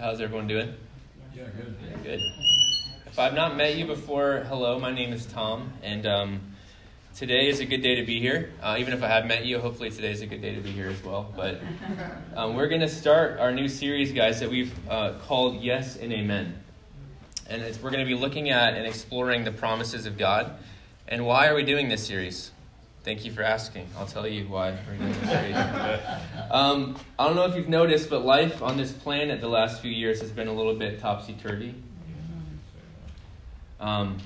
How's everyone doing? Yeah, good. Good. If I've not met you before, hello, my name is Tom, and um, today is a good day to be here. Uh, even if I have met you, hopefully today is a good day to be here as well. But um, we're going to start our new series, guys, that we've uh, called Yes and Amen. And it's, we're going to be looking at and exploring the promises of God. And why are we doing this series? Thank you for asking. I'll tell you why um, I don't know if you've noticed, but life on this planet the last few years has been a little bit topsy turvy. Um,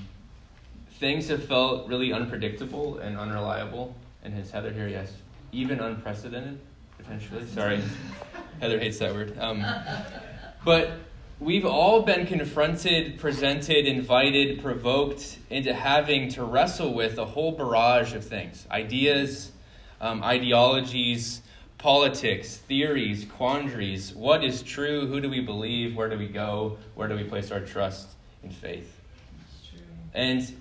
things have felt really unpredictable and unreliable. And is Heather here? Yes. Even unprecedented, potentially. Sorry. Heather hates that word. Um, but we've all been confronted, presented, invited, provoked into having to wrestle with a whole barrage of things ideas, um, ideologies, politics, theories, quandaries. What is true? Who do we believe? Where do we go? Where do we place our trust in faith? And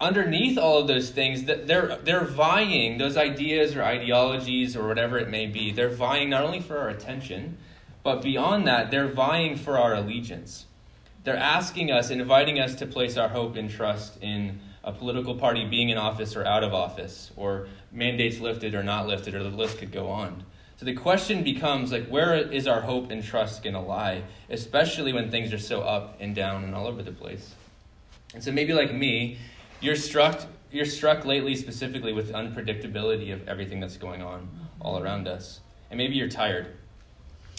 underneath all of those things, they're, they're vying, those ideas or ideologies or whatever it may be, they're vying not only for our attention, but beyond that, they're vying for our allegiance. They're asking us, inviting us to place our hope and trust in a political party being in office or out of office, or mandates lifted or not lifted, or the list could go on. So the question becomes like, where is our hope and trust going to lie, especially when things are so up and down and all over the place? And so maybe like me, you're struck you're struck lately specifically with unpredictability of everything that's going on all around us. And maybe you're tired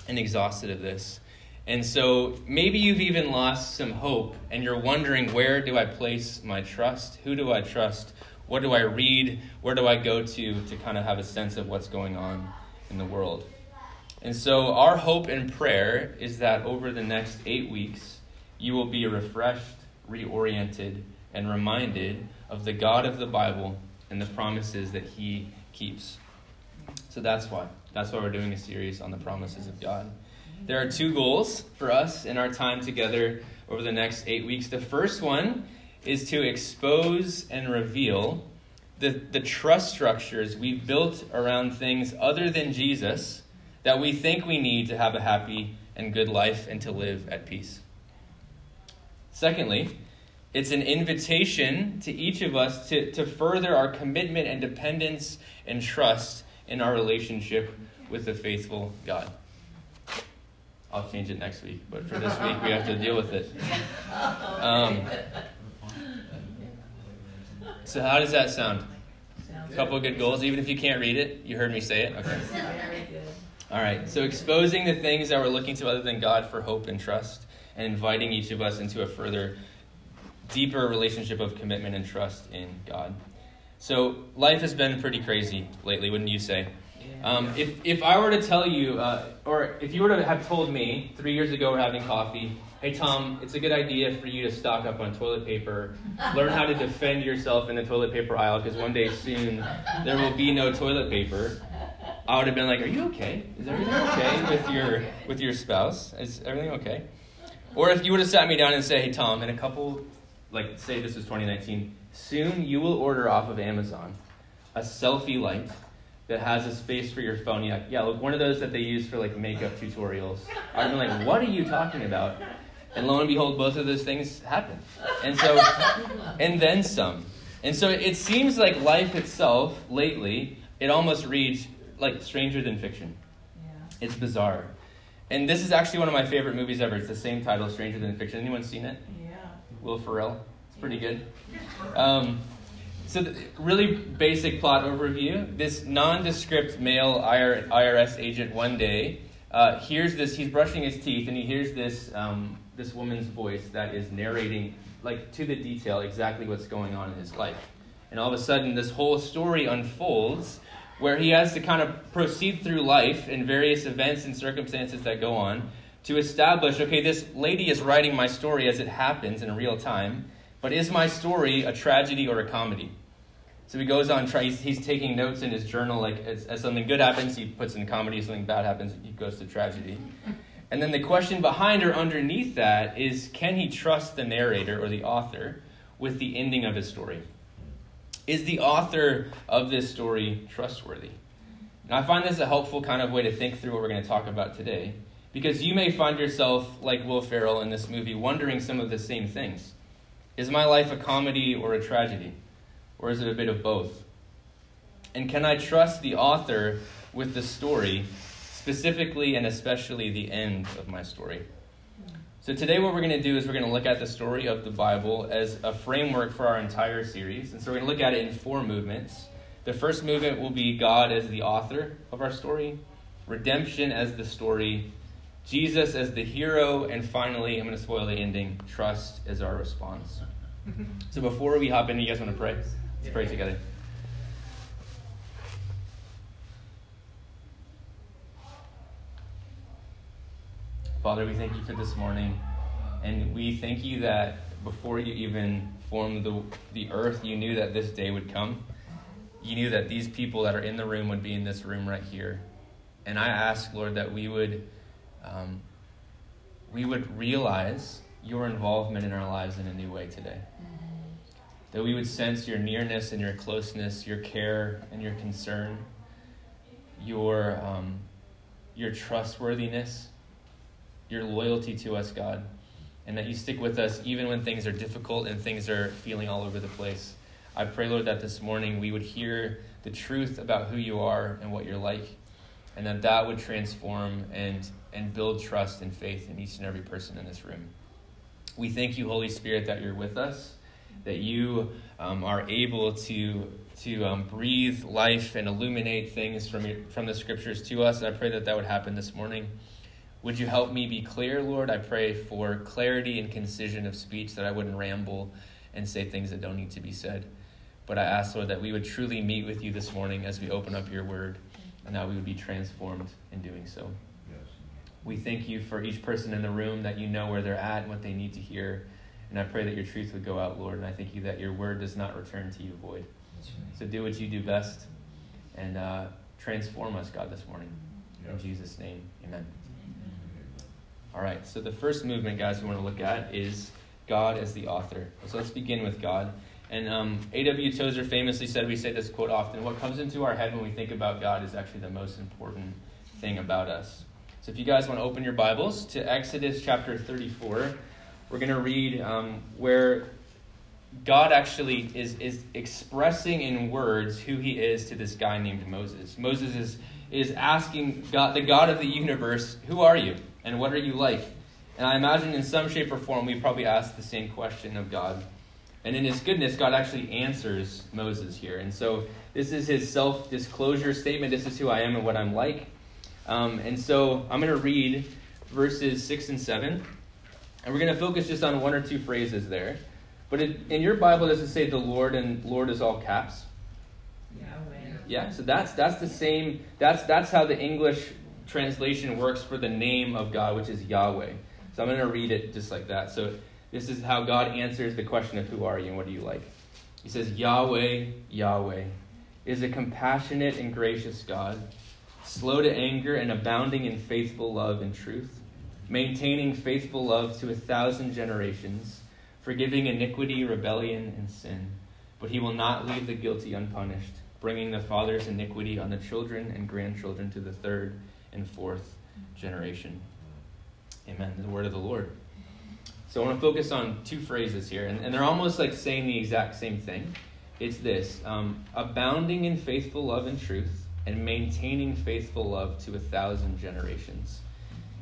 and exhausted of this. And so maybe you've even lost some hope and you're wondering where do I place my trust? Who do I trust? What do I read? Where do I go to to kind of have a sense of what's going on in the world? And so our hope and prayer is that over the next 8 weeks you will be refreshed reoriented, and reminded of the God of the Bible and the promises that He keeps. So that's why. That's why we're doing a series on the promises of God. There are two goals for us in our time together over the next eight weeks. The first one is to expose and reveal the, the trust structures we've built around things other than Jesus that we think we need to have a happy and good life and to live at peace. Secondly, it's an invitation to each of us to, to further our commitment and dependence and trust in our relationship with the faithful God. I'll change it next week, but for this week we have to deal with it. Um, so, how does that sound? A couple of good goals, even if you can't read it. You heard me say it? Okay. All right. So, exposing the things that we're looking to other than God for hope and trust and inviting each of us into a further, deeper relationship of commitment and trust in God. So, life has been pretty crazy lately, wouldn't you say? Um, if, if I were to tell you, uh, or if you were to have told me three years ago we're having coffee, hey Tom, it's a good idea for you to stock up on toilet paper, learn how to defend yourself in the toilet paper aisle, because one day soon there will be no toilet paper. I would have been like, "Are you okay? Is everything okay with your with your spouse? Is everything okay?" Or if you would have sat me down and say, hey, Tom, in a couple, like, say this is 2019, soon you will order off of Amazon a selfie light that has a space for your phone. Yeah, yeah, look, one of those that they use for, like, makeup tutorials. I'd be like, what are you talking about? And lo and behold, both of those things happen. And so, and then some. And so it seems like life itself, lately, it almost reads like stranger than fiction. Yeah. It's bizarre. And this is actually one of my favorite movies ever. It's the same title, Stranger Than Fiction. Anyone seen it? Yeah. Will Ferrell. Pretty good. Um, so, the really basic plot overview. This nondescript male IRS agent one day uh, hears this. He's brushing his teeth, and he hears this um, this woman's voice that is narrating, like to the detail, exactly what's going on in his life. And all of a sudden, this whole story unfolds where he has to kind of proceed through life in various events and circumstances that go on to establish okay, this lady is writing my story as it happens in real time, but is my story a tragedy or a comedy? So he goes on, he's, taking notes in his journal, like as, as something good happens, he puts in comedy, something bad happens, he goes to tragedy. And then the question behind or underneath that is can he trust the narrator or the author with the ending of his story? Is the author of this story trustworthy? I find this a helpful kind of way to think through what we're going to talk about today. Because you may find yourself, like Will Ferrell in this movie, wondering some of the same things. Is my life a comedy or a tragedy? Or is it a bit of both? And can I trust the author with the story, specifically and especially the end of my story? So, today, what we're going to do is we're going to look at the story of the Bible as a framework for our entire series. And so, we're going to look at it in four movements. The first movement will be God as the author of our story, redemption as the story, Jesus as the hero, and finally, I'm going to spoil the ending trust as our response. So, before we hop in, you guys want to pray? Let's pray together. Father, we thank you for this morning. And we thank you that before you even formed the, the earth, you knew that this day would come. You knew that these people that are in the room would be in this room right here. And I ask, Lord, that we would, um, we would realize your involvement in our lives in a new way today. That we would sense your nearness and your closeness, your care and your concern, your, um, your trustworthiness your loyalty to us, God, and that you stick with us even when things are difficult and things are feeling all over the place. I pray, Lord, that this morning we would hear the truth about who you are and what you're like, and that that would transform and, and build trust and faith in each and every person in this room. We thank you, Holy Spirit, that you're with us, that you um, are able to, to um, breathe life and illuminate things from, your, from the scriptures to us. And I pray that that would happen this morning. Would you help me be clear, Lord? I pray for clarity and concision of speech that I wouldn't ramble and say things that don't need to be said. But I ask, Lord, that we would truly meet with you this morning as we open up your word and that we would be transformed in doing so. Yes. We thank you for each person in the room that you know where they're at and what they need to hear. And I pray that your truth would go out, Lord. And I thank you that your word does not return to you void. Right. So do what you do best and uh, transform us, God, this morning. Yes. In Jesus' name, amen. All right, so the first movement, guys, we want to look at is God as the author. So let's begin with God. And um, A.W. Tozer famously said, we say this quote often what comes into our head when we think about God is actually the most important thing about us. So if you guys want to open your Bibles to Exodus chapter 34, we're going to read um, where God actually is, is expressing in words who he is to this guy named Moses. Moses is, is asking God, the God of the universe, Who are you? And what are you like? And I imagine in some shape or form we probably ask the same question of God. And in his goodness, God actually answers Moses here. And so this is his self disclosure statement. This is who I am and what I'm like. Um, and so I'm going to read verses 6 and 7. And we're going to focus just on one or two phrases there. But it, in your Bible, does it say the Lord and Lord is all caps? Yahweh. Yeah, so that's that's the same. That's that's how the English translation works for the name of God, which is Yahweh. So I'm going to read it just like that. So this is how God answers the question of who are you and what do you like. He says, Yahweh, Yahweh is a compassionate and gracious God, slow to anger and abounding in faithful love and truth, maintaining faithful love to a thousand generations, forgiving iniquity, rebellion, and sin. But he will not leave the guilty unpunished, bringing the father's iniquity on the children and grandchildren to the third and fourth generation. Amen. The word of the Lord. So I want to focus on two phrases here, and, and they're almost like saying the exact same thing. It's this um, abounding in faithful love and truth, and maintaining faithful love to a thousand generations.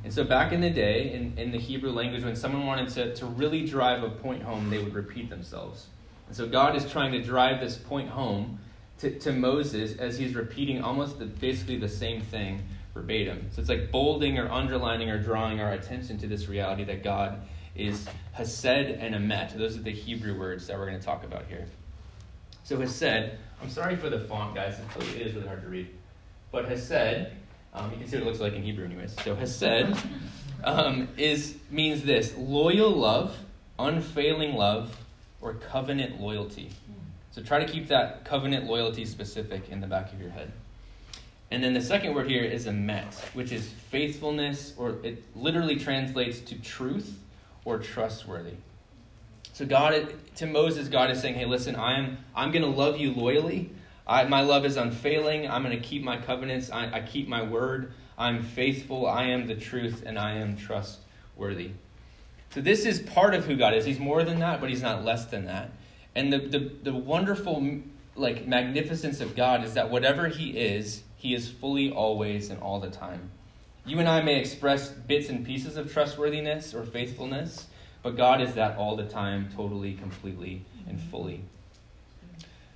And so back in the day, in, in the Hebrew language, when someone wanted to, to really drive a point home, they would repeat themselves. And so God is trying to drive this point home to, to Moses as he's repeating almost the, basically the same thing verbatim. So it's like bolding or underlining or drawing our attention to this reality that God is Hesed and Emet. Those are the Hebrew words that we're going to talk about here. So Hesed, I'm sorry for the font, guys. It is really hard to read. But Hesed, um, you can see what it looks like in Hebrew, anyways. So Hesed um, is means this: loyal love, unfailing love, or covenant loyalty. So try to keep that covenant loyalty specific in the back of your head. And then the second word here is emet, which is faithfulness, or it literally translates to truth or trustworthy. So God, to Moses, God is saying, "Hey, listen, I'm I'm going to love you loyally. I, my love is unfailing. I'm going to keep my covenants. I, I keep my word. I'm faithful, I am the truth, and I am trustworthy. So this is part of who God is. He's more than that, but he's not less than that. And the, the, the wonderful like magnificence of God is that whatever he is, he is fully always and all the time. You and I may express bits and pieces of trustworthiness or faithfulness, but God is that all the time, totally, completely, and mm-hmm. fully.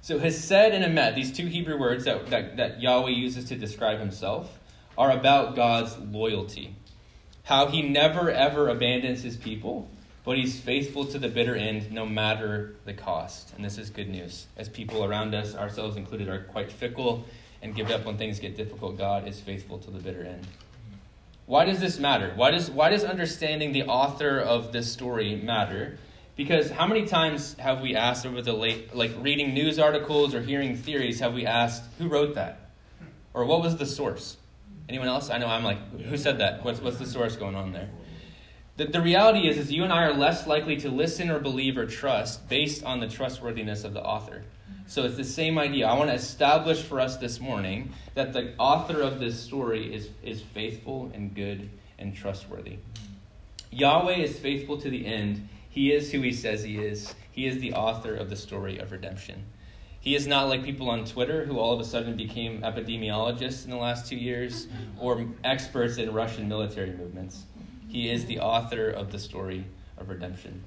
So hesed and emet, these two Hebrew words that, that, that Yahweh uses to describe himself, are about God's loyalty how he never ever abandons his people, but he's faithful to the bitter end no matter the cost. And this is good news. As people around us, ourselves included, are quite fickle and give up when things get difficult, God is faithful to the bitter end. Why does this matter? Why does, why does understanding the author of this story matter? Because how many times have we asked over the late, like reading news articles or hearing theories, have we asked, who wrote that? Or what was the source? Anyone else? I know I'm like, who said that? What's, what's the source going on there? The, the reality is, is you and I are less likely to listen or believe or trust based on the trustworthiness of the author. So it's the same idea. I want to establish for us this morning that the author of this story is, is faithful and good and trustworthy. Yahweh is faithful to the end. He is who he says he is. He is the author of the story of redemption. He is not like people on Twitter who all of a sudden became epidemiologists in the last two years or experts in Russian military movements. He is the author of the story of redemption.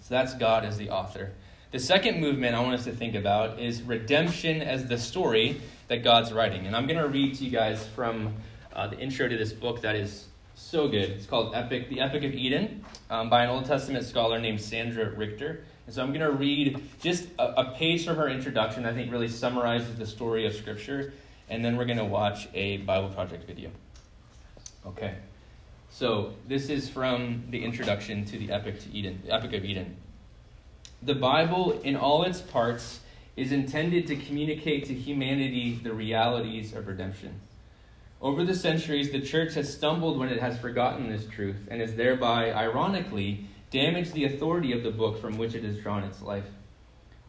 So that's God as the author. The second movement I want us to think about is redemption as the story that God's writing. And I'm going to read to you guys from uh, the intro to this book that is so good. It's called Epic, The Epic of Eden um, by an Old Testament scholar named Sandra Richter. And so I'm going to read just a, a, page from her introduction, I think really summarizes the story of Scripture, and then we're going to watch a Bible Project video. Okay. So this is from the introduction to the Epic to Eden, the Epic of Eden. The Bible, in all its parts, is intended to communicate to humanity the realities of redemption. Over the centuries, the church has stumbled when it has forgotten this truth and has thereby, ironically, damaged the authority of the book from which it has drawn its life.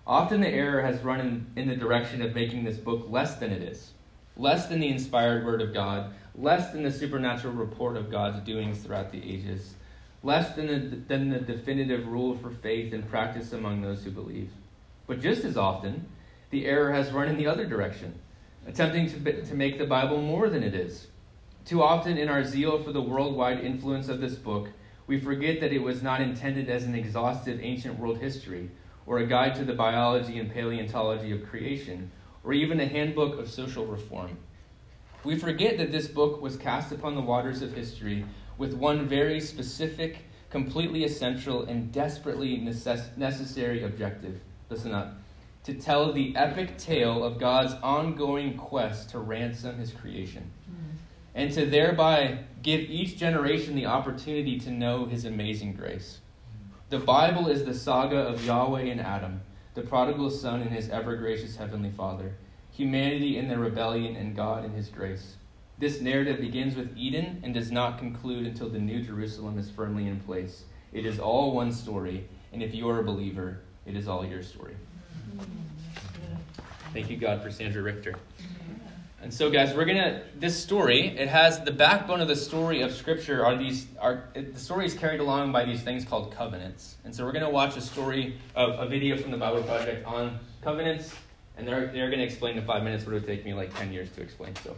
Often the error has run in, in the direction of making this book less than it is, less than the inspired word of God, less than the supernatural report of God's doings throughout the ages, less than the, than the definitive rule for faith and practice among those who believe. But just as often, the error has run in the other direction, attempting to, to make the Bible more than it is. Too often, in our zeal for the worldwide influence of this book, we forget that it was not intended as an exhaustive ancient world history, or a guide to the biology and paleontology of creation, or even a handbook of social reform. We forget that this book was cast upon the waters of history with one very specific, completely essential, and desperately necess- necessary objective. Listen up. To tell the epic tale of God's ongoing quest to ransom his creation mm-hmm. and to thereby give each generation the opportunity to know his amazing grace. The Bible is the saga of Yahweh and Adam, the prodigal son and his ever gracious heavenly Father, humanity in their rebellion and God in his grace. This narrative begins with Eden and does not conclude until the New Jerusalem is firmly in place. It is all one story, and if you are a believer, it is all your story. Thank you, God, for Sandra Richter. And so, guys, we're gonna this story. It has the backbone of the story of Scripture. Are these are the story is carried along by these things called covenants. And so, we're gonna watch a story, of, a video from the Bible Project on covenants, and they're they're gonna explain in five minutes what it would take me like ten years to explain. So,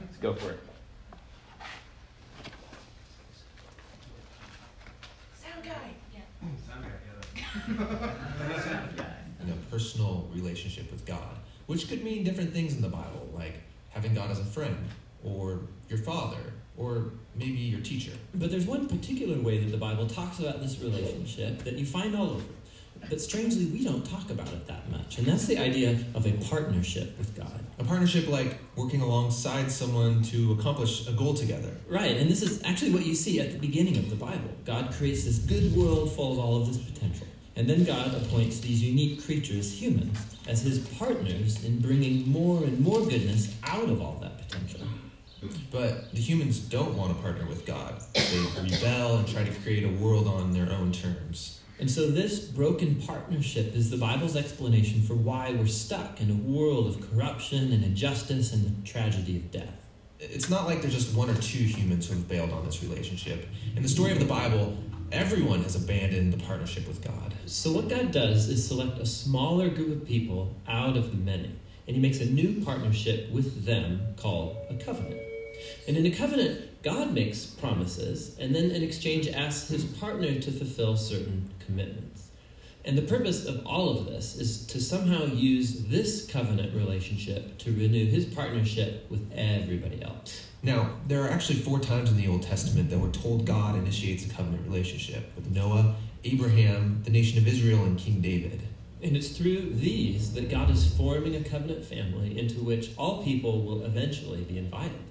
let's go for it. Sound guy. Yeah. Sound guy. Yeah. That's a personal relationship with God, which could mean different things in the Bible, like having God as a friend, or your father, or maybe your teacher. But there's one particular way that the Bible talks about this relationship that you find all over. But strangely, we don't talk about it that much. And that's the idea of a partnership with God. A partnership like working alongside someone to accomplish a goal together. Right, and this is actually what you see at the beginning of the Bible. God creates this good world full of all of this potential. And then God appoints these unique creatures, humans, as his partners in bringing more and more goodness out of all that potential. But the humans don't want to partner with God. They rebel and try to create a world on their own terms. And so, this broken partnership is the Bible's explanation for why we're stuck in a world of corruption and injustice and the tragedy of death. it's not like there's just one or two humans who have bailed on this relationship. In the story of the Bible, everyone has abandoned the partnership with God. So, what God does is select a smaller group of people out of the many, and He makes a new partnership with them called a covenant. And in a covenant, God makes promises, and then in exchange asks His partner to fulfill certain commitments. And the purpose of all of this is to somehow use this covenant relationship to renew His partnership with everybody else. Now, there are actually four times in the Old Testament that we're told God initiates a covenant relationship with Noah, Abraham, the nation of Israel, and King David. And it's through these that God is forming a covenant family into which all people will eventually be invited.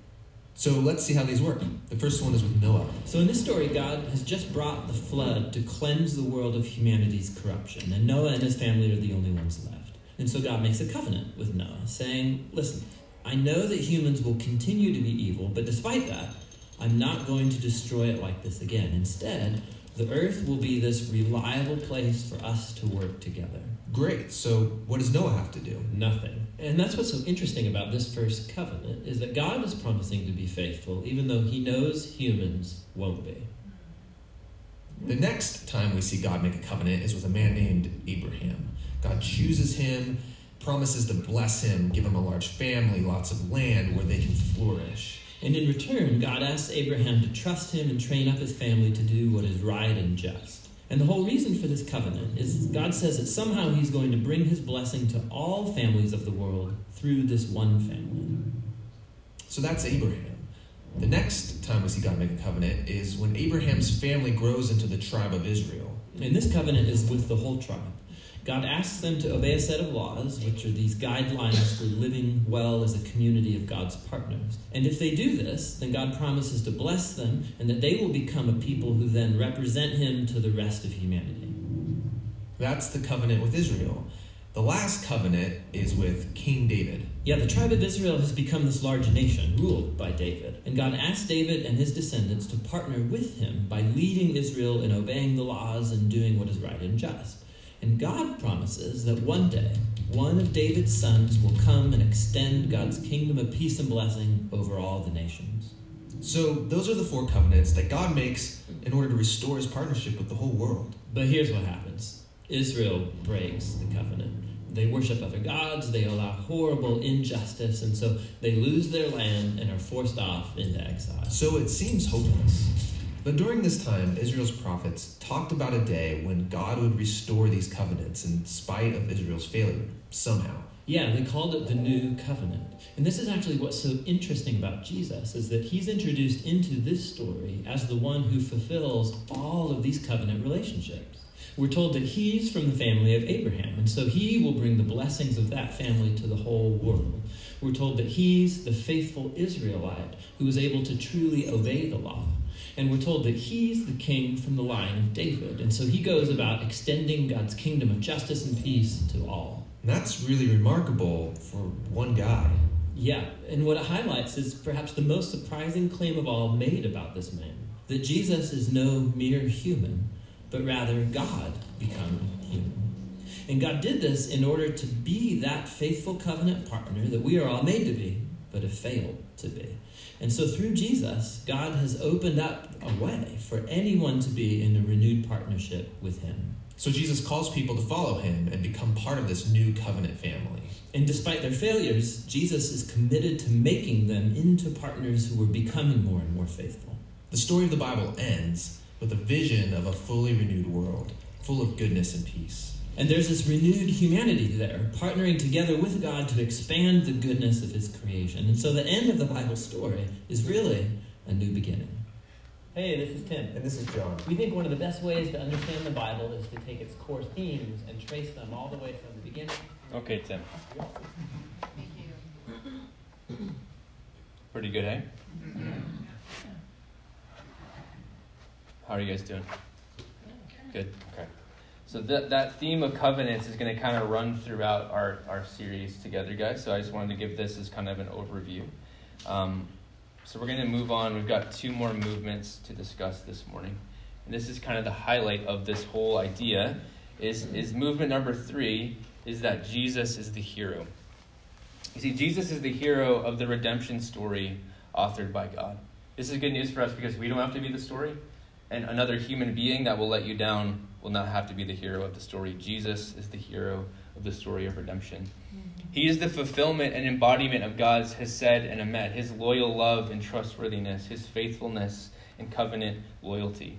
So let's see how these work. The first one is with Noah. So in this story, God has just brought the flood to cleanse the world of humanity's corruption, and Noah and his family are the only ones left. And so God makes a covenant with Noah, saying, Listen, I know that humans will continue to be evil, but despite that, I'm not going to destroy it like this again. Instead, the earth will be this reliable place for us to work together. Great. So what does Noah have to do? Nothing. And that's what's so interesting about this first covenant is that God is promising to be faithful even though he knows humans won't be. The next time we see God make a covenant is with a man named Abraham. God chooses him, promises to bless him, give him a large family, lots of land where they can flourish. And in return, God asks Abraham to trust him and train up his family to do what is right and just. And the whole reason for this covenant is God says that somehow He's going to bring His blessing to all families of the world through this one family. So that's Abraham. The next time we see God make a covenant is when Abraham's family grows into the tribe of Israel. And this covenant is with the whole tribe. God asks them to obey a set of laws, which are these guidelines for living well as a community of God's partners. And if they do this, then God promises to bless them and that they will become a people who then represent Him to the rest of humanity. That's the covenant with Israel. The last covenant is with King David. Yeah, the tribe of Israel has become this large nation ruled by David. And God asked David and his descendants to partner with him by leading Israel in obeying the laws and doing what is right and just. And God promises that one day, one of David's sons will come and extend God's kingdom of peace and blessing over all the nations. So, those are the four covenants that God makes in order to restore his partnership with the whole world. But here's what happens Israel breaks the covenant. They worship other gods, they allow horrible injustice, and so they lose their land and are forced off into exile. So, it seems hopeless. But during this time, Israel's prophets talked about a day when God would restore these covenants in spite of Israel's failure, somehow. Yeah, they called it the New Covenant. And this is actually what's so interesting about Jesus, is that he's introduced into this story as the one who fulfills all of these covenant relationships. We're told that he's from the family of Abraham, and so he will bring the blessings of that family to the whole world. We're told that he's the faithful Israelite who was able to truly obey the law. And we're told that he's the king from the line of David. And so he goes about extending God's kingdom of justice and peace to all. That's really remarkable for one guy. Yeah, and what it highlights is perhaps the most surprising claim of all made about this man that Jesus is no mere human, but rather God become human. And God did this in order to be that faithful covenant partner that we are all made to be, but have failed to be. And so through Jesus, God has opened up a way for anyone to be in a renewed partnership with Him. So Jesus calls people to follow him and become part of this new covenant family. And despite their failures, Jesus is committed to making them into partners who are becoming more and more faithful. The story of the Bible ends with a vision of a fully renewed world, full of goodness and peace. And there's this renewed humanity there, partnering together with God to expand the goodness of His creation. And so the end of the Bible story is really a new beginning. Hey, this is Tim. And this is Jon. We think one of the best ways to understand the Bible is to take its core themes and trace them all the way from the beginning. Okay, Tim. Thank you. Pretty good, eh? How are you guys doing? Good. Okay. So that that theme of covenants is going to kind of run throughout our, our series together, guys. So I just wanted to give this as kind of an overview. Um, so we're going to move on. We've got two more movements to discuss this morning, and this is kind of the highlight of this whole idea. Is is movement number three? Is that Jesus is the hero. You see, Jesus is the hero of the redemption story authored by God. This is good news for us because we don't have to be the story, and another human being that will let you down will not have to be the hero of the story. Jesus is the hero of the story of redemption. Mm-hmm. He is the fulfillment and embodiment of God's hesed and emet, his loyal love and trustworthiness, his faithfulness and covenant loyalty.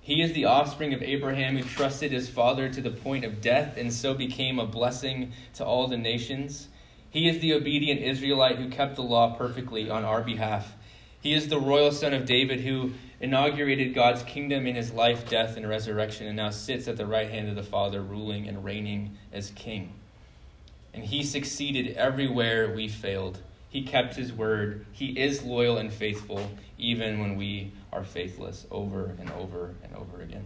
He is the offspring of Abraham who trusted his father to the point of death and so became a blessing to all the nations. He is the obedient Israelite who kept the law perfectly on our behalf. He is the royal son of David who inaugurated God's kingdom in his life, death, and resurrection, and now sits at the right hand of the Father, ruling and reigning as king. And he succeeded everywhere we failed. He kept his word. He is loyal and faithful, even when we are faithless, over and over and over again.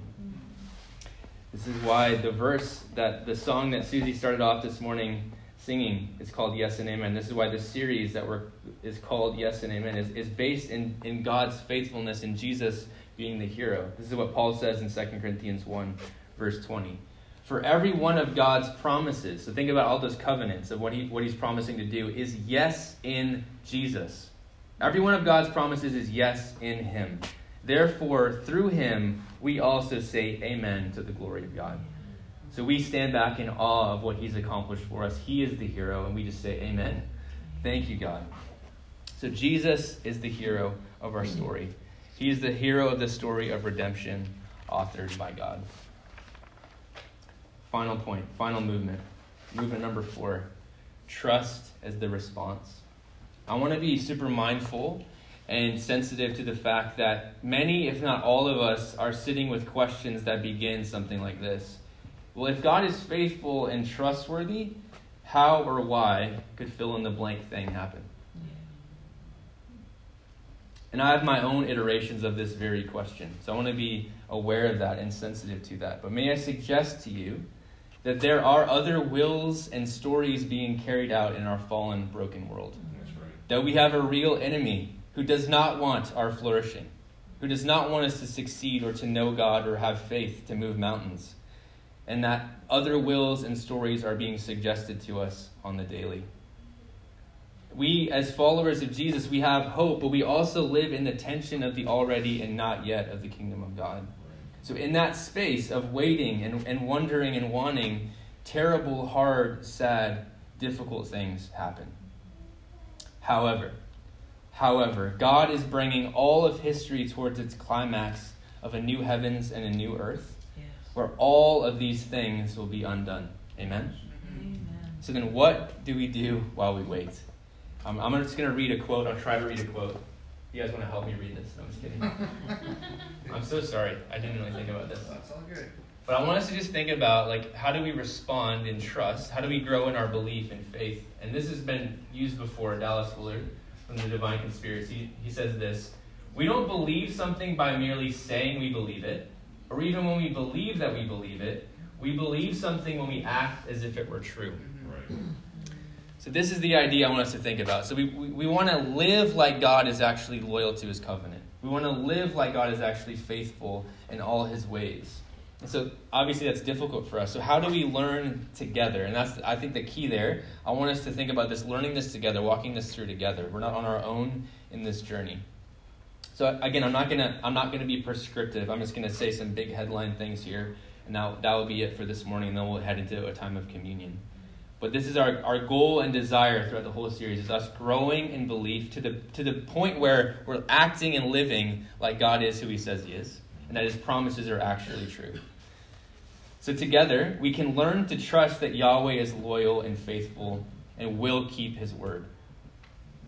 This is why the verse that the song that Susie started off this morning singing is called Yes and Amen. This is why the series that we're, is called Yes and Amen is, is based in, in God's faithfulness in Jesus being the hero. This is what Paul says in 2 Corinthians 1, verse 20 for every one of God's promises, so think about all those covenants of what, he, what he's promising to do, is yes in Jesus. Every one of God's promises is yes in him. Therefore, through him, we also say amen to the glory of God. So we stand back in awe of what he's accomplished for us. He is the hero, and we just say amen. Thank you, God. So Jesus is the hero of our story. He is the hero of the story of redemption authored by God. Final point, final movement. Movement number four trust as the response. I want to be super mindful and sensitive to the fact that many, if not all of us, are sitting with questions that begin something like this. Well, if God is faithful and trustworthy, how or why could fill in the blank thing happen? And I have my own iterations of this very question. So I want to be aware of that and sensitive to that. But may I suggest to you that there are other wills and stories being carried out in our fallen, broken world. Right. That we have a real enemy who does not want our flourishing, who does not want us to succeed or to know God or have faith to move mountains, and that other wills and stories are being suggested to us on the daily. We, as followers of Jesus, we have hope, but we also live in the tension of the already and not yet of the kingdom of God. So, in that space of waiting and, and wondering and wanting, terrible, hard, sad, difficult things happen. However, however, God is bringing all of history towards its climax of a new heavens and a new earth, Yes. where all of these things will be undone. Amen? Amen. So then, what do we do while we wait? Um, I'm just going to read a quote. I'll try to read a quote. You guys want to help me read this? No, I'm just kidding. I'm so sorry. I didn't really think about this. That's all good. But I want us to just think about like how do we respond in trust? How do we grow in our belief and faith? And this has been used before. Dallas Willard from the Divine Conspiracy. He says this: We don't believe something by merely saying we believe it, or even when we believe that we believe it. We believe something when we act as if it were true. Right. So this is the idea I want us to think about. So we, we, we want to live like God is actually loyal to his covenant. We want to live like God is actually faithful in all his ways. And so obviously that's difficult for us. So how do we learn together? And that's I think the key there. I want us to think about this learning this together, walking this through together. We're not on our own in this journey. So again, I'm not gonna I'm not gonna be prescriptive. I'm just gonna say some big headline things here, and now that will be it for this morning. And then we'll head into a time of communion. But this is our, our goal and desire throughout the whole series is us growing in belief to the to the point where we're acting and living like God is who He says He is, and that His promises are actually true. So together we can learn to trust that Yahweh is loyal and faithful and will keep His word.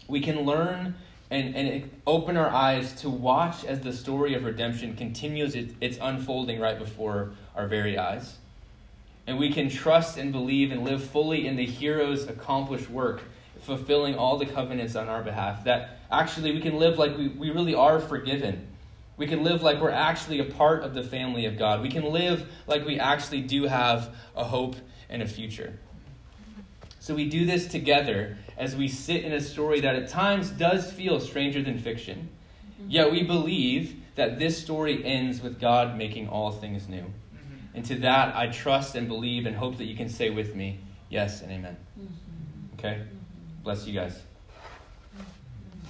We can learn and, and open our eyes to watch as the story of redemption continues it, its unfolding right before our very eyes. And we can trust and believe and live fully in the hero's accomplished work, fulfilling all the covenants on our behalf. That actually we can live like we, we really are forgiven. We can live like we're actually a part of the family of God. We can live like we actually do have a hope and a future. So we do this together as we sit in a story that at times does feel stranger than fiction. Mm-hmm. Yet we believe that this story ends with God making all things new. Mm-hmm. And to that, I trust and believe and hope that you can say with me, yes and amen. Mm-hmm. Okay? Bless you guys.